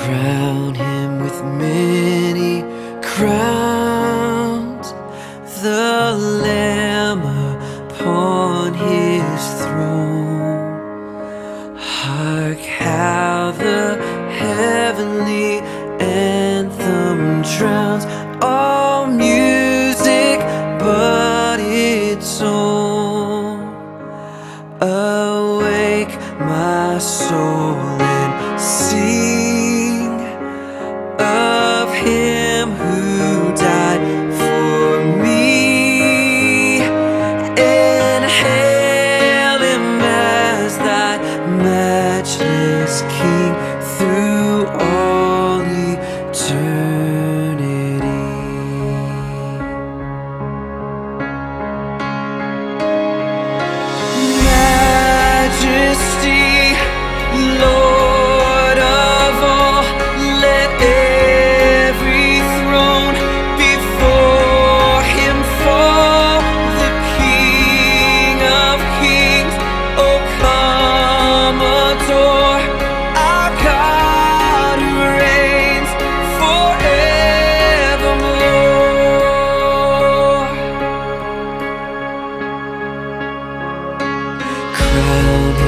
Crown him with many crowns, the Lamb upon his throne. Hark how the heavenly anthem drowns all music but its own. Awake, my soul. child